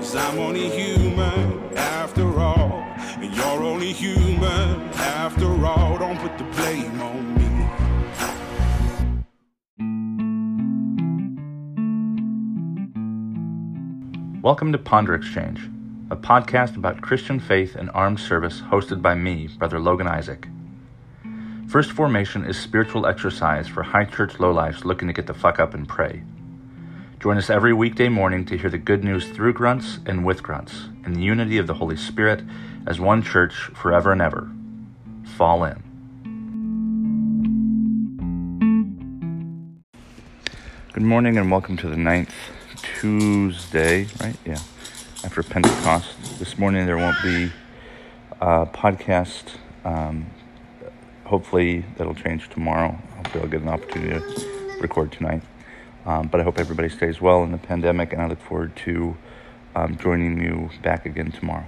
I'm only human after all. And you're only human after all. Don't put the blame on me. Welcome to Ponder Exchange, a podcast about Christian faith and armed service hosted by me, Brother Logan Isaac. First Formation is spiritual exercise for high church lowlifes looking to get the fuck up and pray. Join us every weekday morning to hear the good news through grunts and with grunts, in the unity of the Holy Spirit as one church forever and ever. Fall in. Good morning and welcome to the ninth Tuesday, right? Yeah, after Pentecost. This morning there won't be a podcast. Um, hopefully that'll change tomorrow. Hopefully I'll get an opportunity to record tonight. Um, but I hope everybody stays well in the pandemic, and I look forward to um, joining you back again tomorrow.